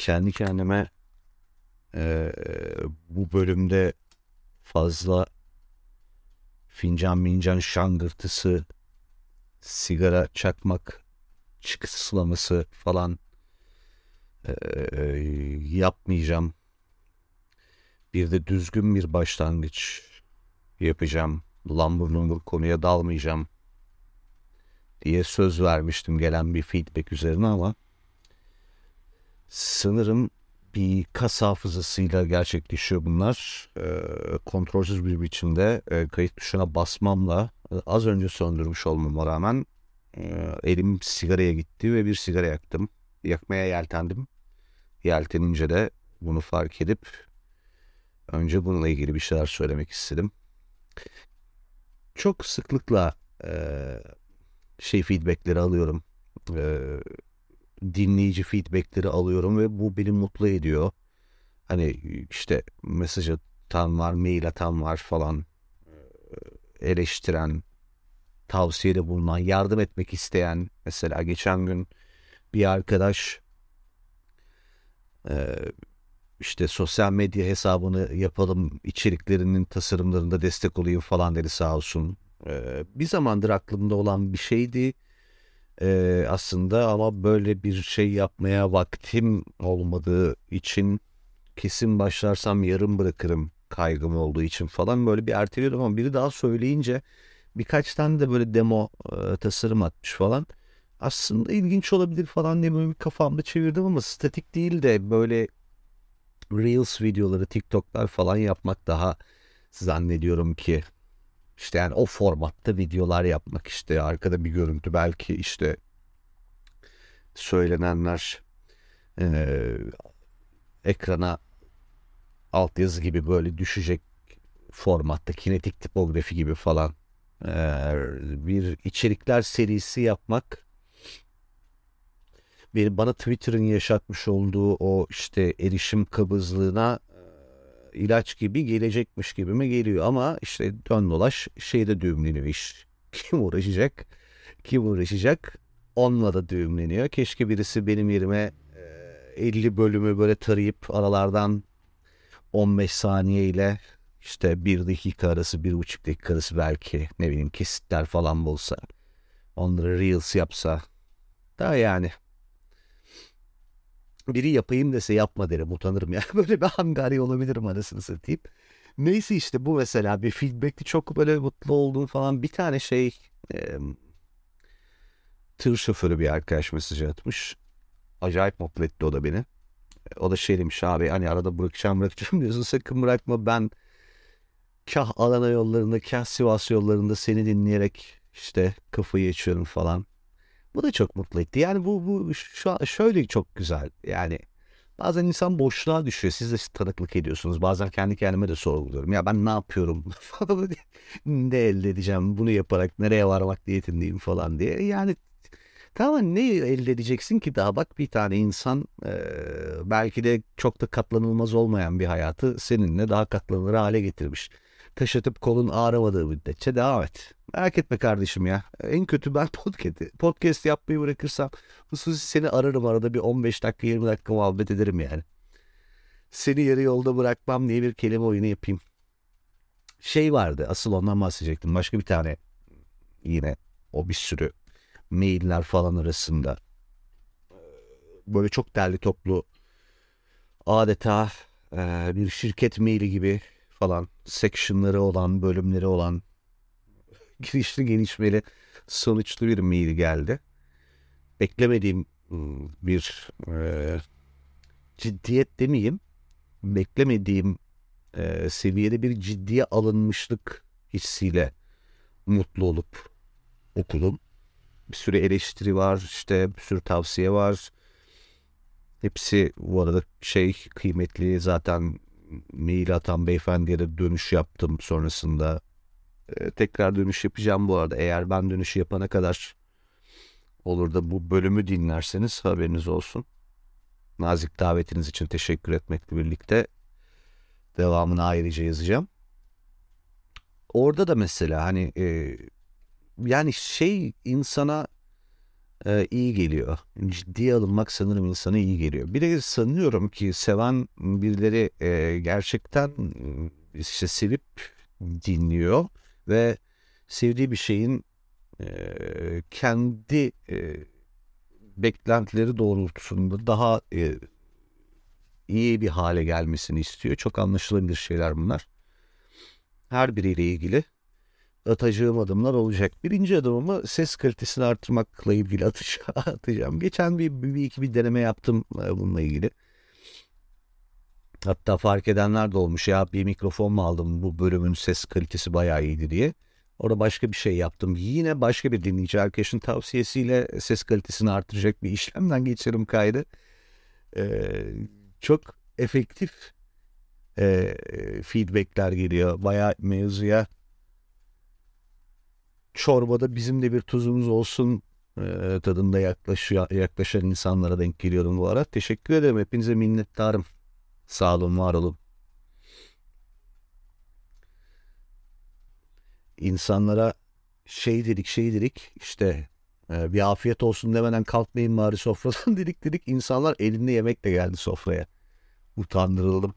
kendi kendime e, bu bölümde fazla fincan mincan şangırtısı, sigara çakmak çıkıslaması falan e, yapmayacağım. Bir de düzgün bir başlangıç yapacağım. Lambur lumbur konuya dalmayacağım diye söz vermiştim gelen bir feedback üzerine ama sanırım bir kas hafızasıyla gerçekleşiyor bunlar. E, kontrolsüz bir biçimde e, kayıt tuşuna basmamla e, az önce söndürmüş olmama rağmen e, elim sigaraya gitti ve bir sigara yaktım. Yakmaya yeltendim. Yeltenince de bunu fark edip önce bununla ilgili bir şeyler söylemek istedim. Çok sıklıkla e, şey feedbackleri alıyorum. E, dinleyici feedbackleri alıyorum ve bu beni mutlu ediyor. Hani işte mesaj atan var, mail atan var falan. Eleştiren, tavsiyede bulunan, yardım etmek isteyen. Mesela geçen gün bir arkadaş işte sosyal medya hesabını yapalım, içeriklerinin tasarımlarında destek olayım falan dedi sağ olsun. Bir zamandır aklımda olan bir şeydi ee, aslında ama böyle bir şey yapmaya vaktim olmadığı için kesin başlarsam yarım bırakırım kaygım olduğu için falan böyle bir erteliyordum ama biri daha söyleyince birkaç tane de böyle demo e, tasarım atmış falan. Aslında ilginç olabilir falan diye böyle bir kafamda çevirdim ama statik değil de böyle Reels videoları, TikTok'lar falan yapmak daha zannediyorum ki işte yani o formatta videolar yapmak işte arkada bir görüntü belki işte söylenenler e, ekrana altyazı gibi böyle düşecek formatta kinetik tipografi gibi falan e, bir içerikler serisi yapmak bir bana Twitter'ın yaşatmış olduğu o işte erişim kabızlığına ilaç gibi gelecekmiş gibi mi geliyor ama işte dön dolaş şeyde düğümleniyor iş. Kim uğraşacak? Kim uğraşacak? Onunla da düğümleniyor. Keşke birisi benim yerime 50 bölümü böyle tarayıp aralardan 15 saniye ile işte bir dakika arası, bir buçuk dakika arası belki ne bileyim kesitler falan bulsa. Onları Reels yapsa. Da yani biri yapayım dese yapma derim utanırım ya. Böyle bir hangari olabilirim arasını satayım. Neyse işte bu mesela bir feedback'ti çok böyle mutlu olduğum falan bir tane şey e, tır şoförü bir arkadaş mesaj atmış. Acayip mutlu etti o da beni. O da şey demiş abi hani arada bırakacağım bırakacağım diyorsun sakın bırakma ben kah Adana yollarında kah Sivas yollarında seni dinleyerek işte kafayı açıyorum falan. Bu da çok mutlu etti. Yani bu, bu şu an şöyle çok güzel. Yani bazen insan boşluğa düşüyor. Siz de tanıklık ediyorsunuz. Bazen kendi kendime de sorguluyorum. Ya ben ne yapıyorum falan ne elde edeceğim bunu yaparak nereye varmak niyetindeyim falan diye. Yani tamam ne elde edeceksin ki daha bak bir tane insan e, belki de çok da katlanılmaz olmayan bir hayatı seninle daha katlanır hale getirmiş. Taşıtıp kolun ağrımadığı müddetçe devam et. Merak etme kardeşim ya. En kötü ben podcast, podcast yapmayı bırakırsam hususi seni ararım arada bir 15 dakika 20 dakika muhabbet ederim yani. Seni yarı yolda bırakmam diye bir kelime oyunu yapayım. Şey vardı asıl ondan bahsedecektim. Başka bir tane yine o bir sürü mailler falan arasında böyle çok derli toplu adeta bir şirket maili gibi falan sectionları olan bölümleri olan girişli gelişmeli sonuçlu bir mail geldi. Beklemediğim ıı, bir e, ciddiyet demeyeyim. Beklemediğim e, seviyede bir ciddiye alınmışlık hissiyle mutlu olup okudum. Bir sürü eleştiri var, işte bir sürü tavsiye var. Hepsi bu arada şey kıymetli zaten mail atan beyefendiye de dönüş yaptım sonrasında tekrar dönüş yapacağım bu arada. Eğer ben dönüşü yapana kadar olur da bu bölümü dinlerseniz haberiniz olsun. Nazik davetiniz için teşekkür etmekle birlikte devamını ayrıca yazacağım. Orada da mesela hani e, yani şey insana e, iyi geliyor. Ciddiye alınmak sanırım insana iyi geliyor. Bir de sanıyorum ki seven birileri e, gerçekten işte sevip dinliyor ve sevdiği bir şeyin kendi beklentileri doğrultusunda daha iyi bir hale gelmesini istiyor. Çok anlaşılabilir şeyler bunlar. Her biriyle ilgili atacağım adımlar olacak. Birinci adımımı ses kalitesini artırmakla ilgili atış, atacağım. Geçen bir, bir, iki bir deneme yaptım bununla ilgili. Hatta fark edenler de olmuş ya bir mikrofon mu aldım bu bölümün ses kalitesi bayağı iyiydi diye. Orada başka bir şey yaptım. Yine başka bir dinleyici arkadaşın tavsiyesiyle ses kalitesini artıracak bir işlemden geçirim kaydı. Ee, çok efektif e, feedbackler geliyor. Bayağı mevzuya çorbada bizim de bir tuzumuz olsun e, tadında yaklaşıyor, yaklaşan insanlara denk geliyorum bu ara. Teşekkür ederim. Hepinize minnettarım. Sağ olun, var olun. İnsanlara şey dedik, şey dedik. işte e, bir afiyet olsun demeden kalkmayın bari sofradan dedik dedik. İnsanlar elinde yemekle geldi sofraya. Utandırıldım.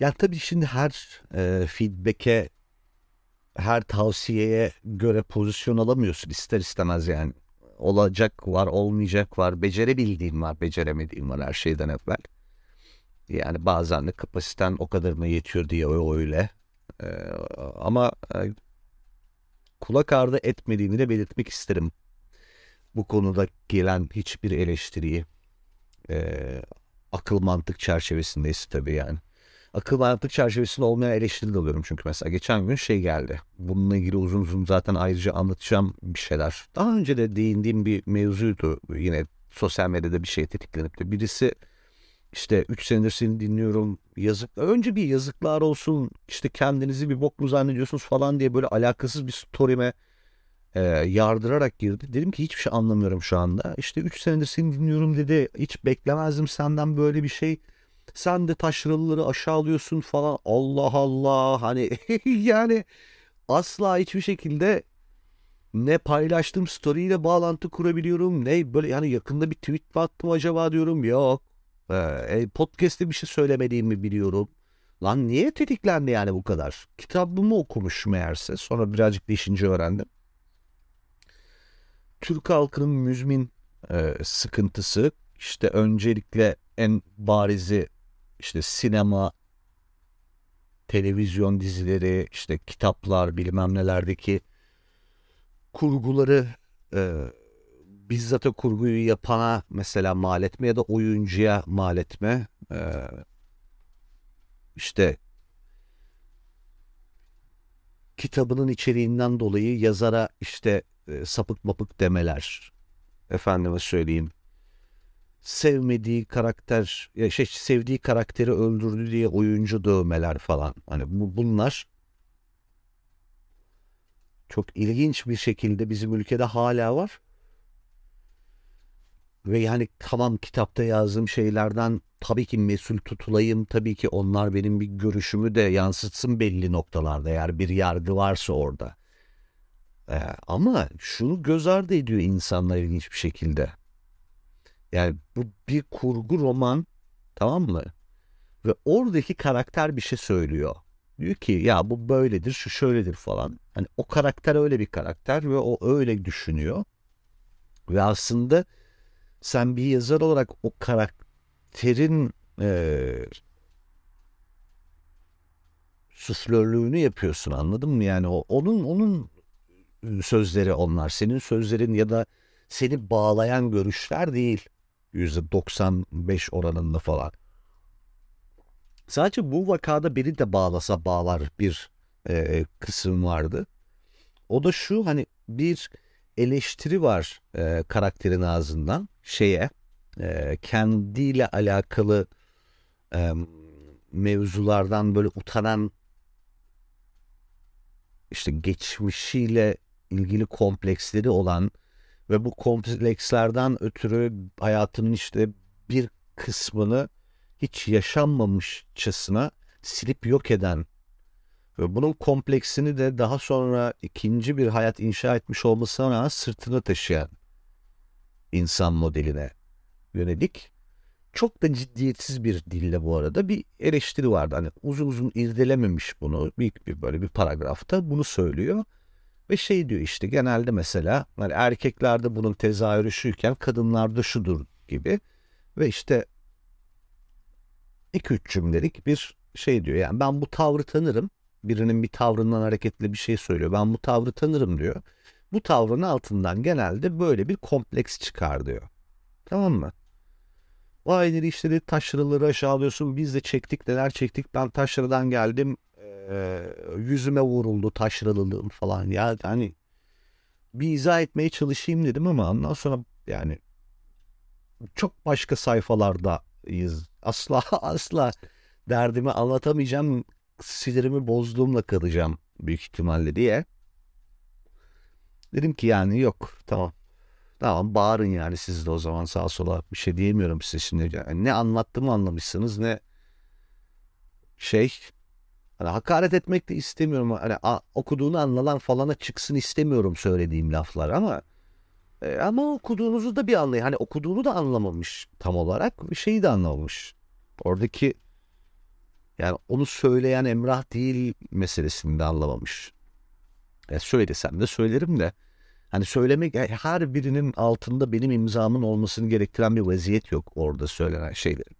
Ya tabii şimdi her e, feedback'e, her tavsiyeye göre pozisyon alamıyorsun ister istemez yani. Olacak var, olmayacak var, becerebildiğim var, beceremediğim var her şeyden evvel. Yani bazen de kapasiten o kadar mı yetiyor diye öyle. Ee, ama e, kulak ardı etmediğimi de belirtmek isterim. Bu konuda gelen hiçbir eleştiriyi e, akıl mantık çerçevesindeyse tabii yani akıl mantık çerçevesinde olmayan eleştiri de alıyorum. Çünkü mesela geçen gün şey geldi. Bununla ilgili uzun uzun zaten ayrıca anlatacağım bir şeyler. Daha önce de değindiğim bir mevzuydu. Yine sosyal medyada bir şey tetiklenip de birisi işte 3 senedir seni dinliyorum yazık. Önce bir yazıklar olsun işte kendinizi bir bok mu zannediyorsunuz falan diye böyle alakasız bir story'me e, yardırarak girdi. Dedim ki hiçbir şey anlamıyorum şu anda. İşte 3 senedir seni dinliyorum dedi. Hiç beklemezdim senden böyle bir şey sen de taşralıları aşağılıyorsun falan. Allah Allah hani yani asla hiçbir şekilde ne paylaştığım story ile bağlantı kurabiliyorum ne böyle yani yakında bir tweet mi attım acaba diyorum yok. Ee, podcast'te bir şey söylemediğimi biliyorum. Lan niye tetiklendi yani bu kadar? Kitabımı okumuş meğerse. Sonra birazcık değişince öğrendim. Türk halkının müzmin e, sıkıntısı işte öncelikle en barizi işte sinema, televizyon dizileri, işte kitaplar, bilmem nelerdeki kurguları e, bizzat o kurguyu yapana mesela mal etme ya da oyuncuya mal etme. E, işte kitabının içeriğinden dolayı yazara işte e, sapık mapık demeler. Efendime söyleyeyim sevmediği karakter ya şey sevdiği karakteri öldürdü diye oyuncu dövmeler falan. Hani bu, bunlar çok ilginç bir şekilde bizim ülkede hala var. Ve yani tamam kitapta yazdığım şeylerden tabii ki mesul tutulayım. Tabii ki onlar benim bir görüşümü de yansıtsın belli noktalarda. Eğer bir yargı varsa orada. Ee, ama şunu göz ardı ediyor insanlar ilginç bir şekilde. Yani bu bir kurgu roman tamam mı? Ve oradaki karakter bir şey söylüyor. Diyor ki ya bu böyledir, şu şöyledir falan. Hani o karakter öyle bir karakter ve o öyle düşünüyor. Ve aslında sen bir yazar olarak o karakterin e, suflörlüğünü yapıyorsun anladın mı? Yani o, onun onun sözleri onlar. Senin sözlerin ya da seni bağlayan görüşler değil. %95 oranında falan. Sadece bu vakada beni de bağlasa bağlar bir e, kısım vardı. O da şu hani bir eleştiri var e, karakterin ağzından şeye e, kendiyle alakalı e, mevzulardan böyle utanan işte geçmişiyle ilgili kompleksleri olan ve bu komplekslerden ötürü hayatının işte bir kısmını hiç yaşanmamışçasına silip yok eden Ve bunun kompleksini de daha sonra ikinci bir hayat inşa etmiş olmasına rağmen sırtına taşıyan insan modeline yönelik çok da ciddiyetsiz bir dille bu arada bir eleştiri vardı. Hani uzun uzun irdelememiş bunu bir, bir böyle bir paragrafta bunu söylüyor. Ve şey diyor işte genelde mesela hani erkeklerde bunun tezahürü şuyken kadınlarda şudur gibi. Ve işte iki üç cümlelik bir şey diyor. Yani ben bu tavrı tanırım. Birinin bir tavrından hareketle bir şey söylüyor. Ben bu tavrı tanırım diyor. Bu tavrın altından genelde böyle bir kompleks çıkar diyor. Tamam mı? Vay dedi işte de taşraları aşağılıyorsun. Biz de çektik neler çektik. Ben taşradan geldim. Ee, yüzüme vuruldu taşralılığım falan. Ya hani bir izah etmeye çalışayım dedim ama ondan sonra yani çok başka sayfalardayız. Asla asla derdimi anlatamayacağım. Sinirimi bozduğumla kalacağım büyük ihtimalle diye. Dedim ki yani yok tamam Tamam bağırın yani siz de o zaman sağa sola bir şey diyemiyorum size şimdi. Yani ne anlattığımı anlamışsınız ne şey hani hakaret etmek de istemiyorum. Hani a, okuduğunu anlanan falana çıksın istemiyorum söylediğim laflar ama e, ama okuduğunuzu da bir anlayın. Hani okuduğunu da anlamamış tam olarak bir şeyi de anlamamış. Oradaki yani onu söyleyen Emrah değil meselesini de anlamamış. E, söylesem de söylerim de Hani söylemek her birinin altında benim imzamın olmasını gerektiren bir vaziyet yok orada söylenen şeylerin.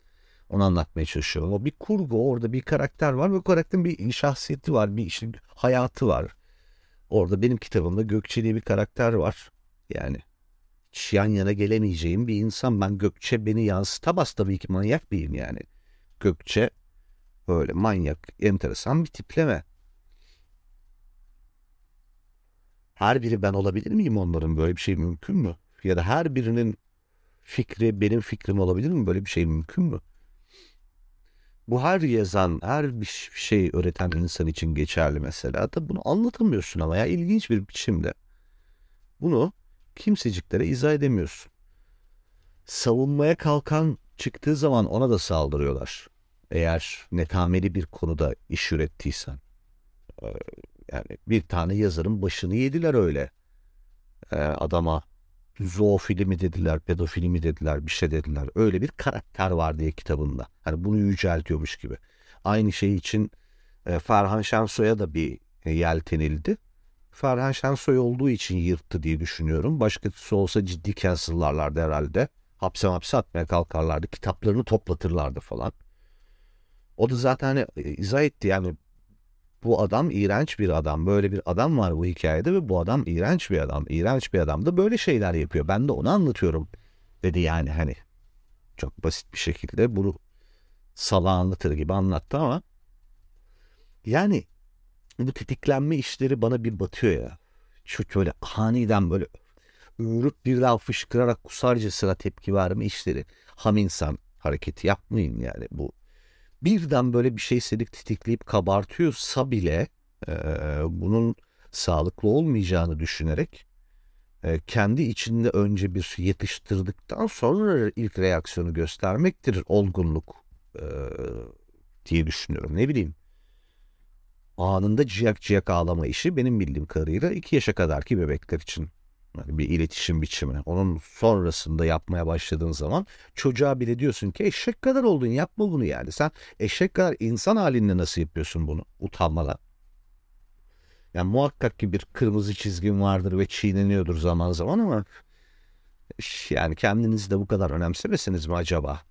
Onu anlatmaya çalışıyorum. O bir kurgu orada bir karakter var ve karakterin bir şahsiyeti var, bir işte hayatı var. Orada benim kitabımda Gökçe diye bir karakter var. Yani hiç yan yana gelemeyeceğim bir insan. Ben Gökçe beni yansıtamaz tabii ki manyak biriyim yani. Gökçe öyle manyak, enteresan bir tipleme. her biri ben olabilir miyim onların? Böyle bir şey mümkün mü? Ya da her birinin fikri benim fikrim olabilir mi? Böyle bir şey mümkün mü? Bu her yazan, her bir şey öğreten insan için geçerli mesela. Da bunu anlatamıyorsun ama ya ilginç bir biçimde. Bunu kimseciklere izah edemiyorsun. Savunmaya kalkan çıktığı zaman ona da saldırıyorlar. Eğer netameli bir konuda iş ürettiysen. Yani bir tane yazarın başını yediler öyle. Ee, adama zoofili mi dediler, pedofili mi dediler, bir şey dediler. Öyle bir karakter var diye kitabında. Hani bunu yüceltiyormuş gibi. Aynı şey için e, Ferhan Şensoy'a da bir e, yeltenildi. Ferhan Şensoy olduğu için yırttı diye düşünüyorum. Başkası olsa ciddi cancel'larlardı herhalde. Hapse hapse atmaya kalkarlardı. Kitaplarını toplatırlardı falan. O da zaten hani e, izah etti yani bu adam iğrenç bir adam. Böyle bir adam var bu hikayede ve bu adam iğrenç bir adam. İğrenç bir adam da böyle şeyler yapıyor. Ben de onu anlatıyorum dedi yani hani. Çok basit bir şekilde bunu sala anlatır gibi anlattı ama yani bu tetiklenme işleri bana bir batıyor ya. Çok öyle aniden böyle ürüp birden fışkırarak kusarcasına tepki verme işleri. Ham insan hareketi yapmayın yani bu birden böyle bir şey seni tetikleyip kabartıyorsa bile e, bunun sağlıklı olmayacağını düşünerek e, kendi içinde önce bir yetiştirdikten sonra ilk reaksiyonu göstermektir olgunluk e, diye düşünüyorum. Ne bileyim anında ciyak ciyak ağlama işi benim bildiğim kadarıyla 2 yaşa kadarki bebekler için yani bir iletişim biçimi. Onun sonrasında yapmaya başladığın zaman çocuğa bile diyorsun ki eşek kadar oldun yapma bunu yani. Sen eşek kadar insan halinde nasıl yapıyorsun bunu utanmadan? Yani muhakkak ki bir kırmızı çizgin vardır ve çiğneniyordur zaman zaman ama yani kendinizi de bu kadar önemsemesiniz mi acaba?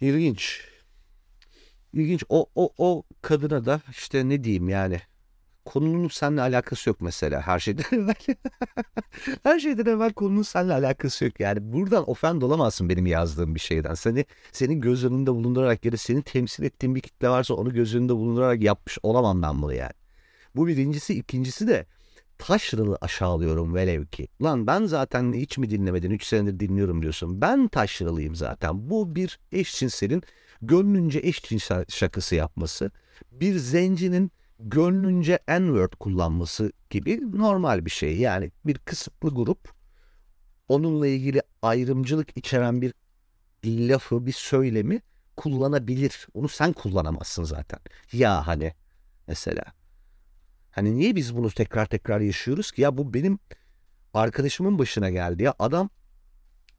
İlginç. İlginç. O, o, o kadına da işte ne diyeyim yani konunun seninle alakası yok mesela her şeyden evvel. her şeyden evvel konunun seninle alakası yok. Yani buradan ofend olamazsın benim yazdığım bir şeyden. Seni senin göz önünde bulundurarak ya da senin temsil ettiğin bir kitle varsa onu göz önünde bulundurarak yapmış olamam ben bunu yani. Bu birincisi. ikincisi de taşralı aşağılıyorum velev ki. Lan ben zaten hiç mi dinlemedin 3 senedir dinliyorum diyorsun. Ben taşralıyım zaten. Bu bir eşcinselin gönlünce eşcinsel şakası yapması. Bir zencinin gönlünce N-word kullanması gibi normal bir şey. Yani bir kısıtlı grup onunla ilgili ayrımcılık içeren bir lafı, bir söylemi kullanabilir. Onu sen kullanamazsın zaten. Ya hani mesela. Hani niye biz bunu tekrar tekrar yaşıyoruz ki? Ya bu benim arkadaşımın başına geldi ya. Adam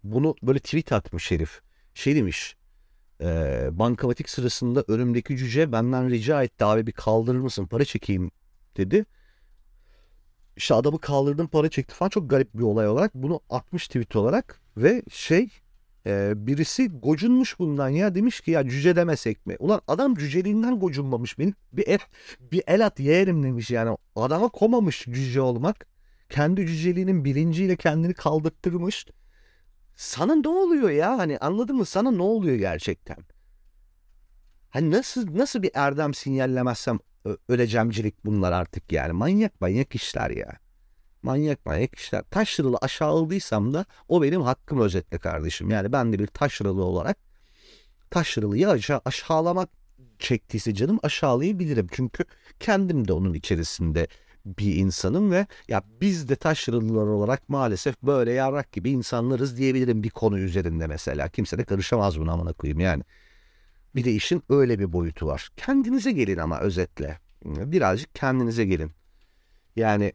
bunu böyle tweet atmış herif. Şey demiş. E, bankamatik sırasında önümdeki cüce benden rica etti abi bir kaldırır mısın? Para çekeyim. dedi. İşte adamı kaldırdım para çekti falan. Çok garip bir olay olarak bunu atmış tweet olarak ve şey e, birisi gocunmuş bundan ya. Demiş ki ya cüce demesek mi? Ulan adam cüceliğinden gocunmamış benim. Bir el, bir el at yeğerim demiş yani. Adama komamış cüce olmak. Kendi cüceliğinin bilinciyle kendini kaldırttırmış. Sana ne oluyor ya? Hani anladın mı? Sana ne oluyor gerçekten? Hani nasıl nasıl bir erdem sinyallemezsem ölecemcilik bunlar artık yani. Manyak manyak işler ya. Manyak manyak işler. Taşralı aşağıladıysam da o benim hakkım özetle kardeşim. Yani ben de bir taşralı olarak taşralıyı aşağı, aşağılamak çektiyse canım aşağılayabilirim. Çünkü kendim de onun içerisinde bir insanım ve ya biz de taşralılar olarak maalesef böyle yarrak gibi insanlarız diyebilirim bir konu üzerinde mesela. Kimse de karışamaz buna amına koyayım yani. Bir de işin öyle bir boyutu var. Kendinize gelin ama özetle. Birazcık kendinize gelin. Yani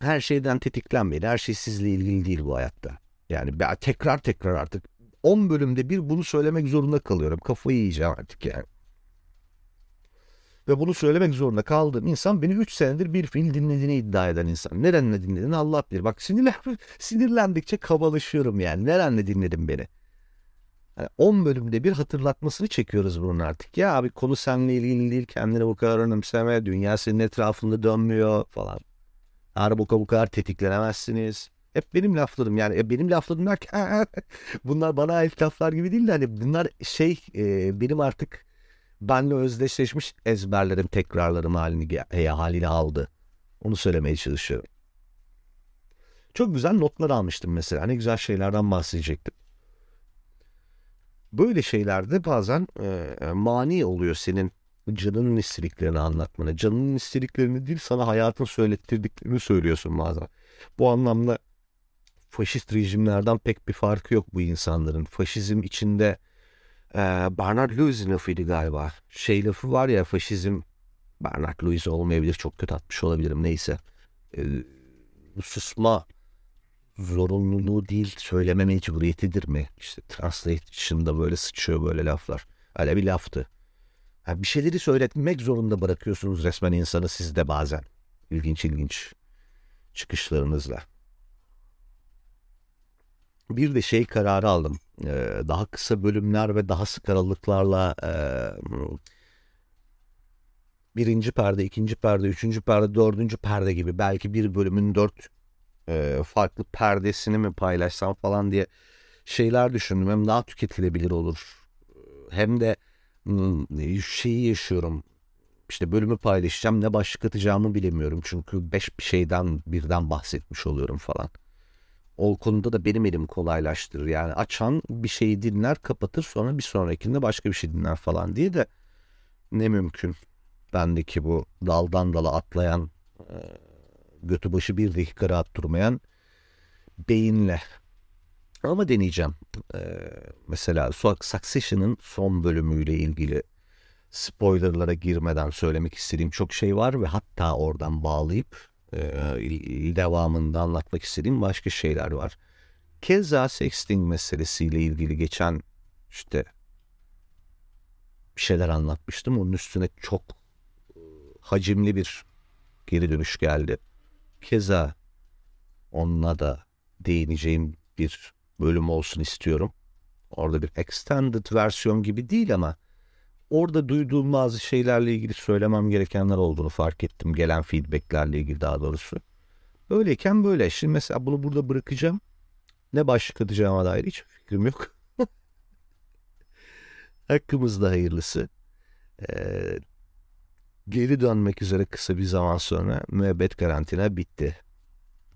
her şeyden tetiklenmeyin. Her şey sizle ilgili değil bu hayatta. Yani tekrar tekrar artık 10 bölümde bir bunu söylemek zorunda kalıyorum. Kafayı yiyeceğim artık yani. Ve bunu söylemek zorunda kaldığım insan beni 3 senedir bir film dinlediğini iddia eden insan. Nerenle dinlediğini Allah bilir. Bak sinirlen, sinirlendikçe kabalaşıyorum yani. Nerenle dinledin beni? Yani 10 bölümde bir hatırlatmasını çekiyoruz bunun artık. Ya abi konu seninle ilgili değil kendini bu kadar önemseme. Dünya senin etrafında dönmüyor falan. Harbuka bu kadar tetiklenemezsiniz. Hep benim laflarım yani e, benim laflarım derken bunlar bana ait laflar gibi değil de hani bunlar şey e, benim artık benle özdeşleşmiş ezberlerim tekrarlarım halini e, haliyle aldı. Onu söylemeye çalışıyorum. Çok güzel notlar almıştım mesela. Ne güzel şeylerden bahsedecektim. Böyle şeylerde bazen e, mani oluyor senin canının istediklerini anlatmana. Canının istediklerini değil sana hayatın söylettirdiklerini söylüyorsun bazen. Bu anlamda faşist rejimlerden pek bir farkı yok bu insanların. Faşizm içinde e, Bernard Lewis'in lafıydı galiba. Şey lafı var ya faşizm Bernard Lewis olmayabilir çok kötü atmış olabilirim neyse. E, susma zorunluluğu değil söyleme mecburiyetidir mi? İşte translation'da böyle sıçıyor böyle laflar. Öyle bir laftı. Yani bir şeyleri söyletmek zorunda bırakıyorsunuz resmen insanı siz de bazen. İlginç ilginç çıkışlarınızla. Bir de şey kararı aldım. Ee, daha kısa bölümler ve daha sık aralıklarla e, birinci perde, ikinci perde, üçüncü perde, dördüncü perde gibi belki bir bölümün dört e, farklı perdesini mi paylaşsam falan diye şeyler düşündüm. Hem daha tüketilebilir olur. Hem de şeyi yaşıyorum. İşte bölümü paylaşacağım ne başlık atacağımı bilemiyorum. Çünkü beş bir şeyden birden bahsetmiş oluyorum falan. O konuda da benim elim kolaylaştırır. Yani açan bir şeyi dinler kapatır sonra bir sonrakinde başka bir şey dinler falan diye de ne mümkün. Bendeki bu daldan dala atlayan götü başı bir dakika rahat durmayan beyinle ama deneyeceğim. Mesela Succession'ın son bölümüyle ilgili spoilerlara girmeden söylemek istediğim çok şey var ve hatta oradan bağlayıp e, devamında anlatmak istediğim başka şeyler var. Keza sexting meselesiyle ilgili geçen işte bir şeyler anlatmıştım. Onun üstüne çok e, hacimli bir geri dönüş geldi. Keza onunla da değineceğim bir bölüm olsun istiyorum. Orada bir extended versiyon gibi değil ama orada duyduğum bazı şeylerle ilgili söylemem gerekenler olduğunu fark ettim. Gelen feedbacklerle ilgili daha doğrusu. Öyleyken böyle. Şimdi mesela bunu burada bırakacağım. Ne başlık atacağıma dair hiç fikrim yok. Hakkımızda hayırlısı. Ee, geri dönmek üzere kısa bir zaman sonra müebbet karantina bitti.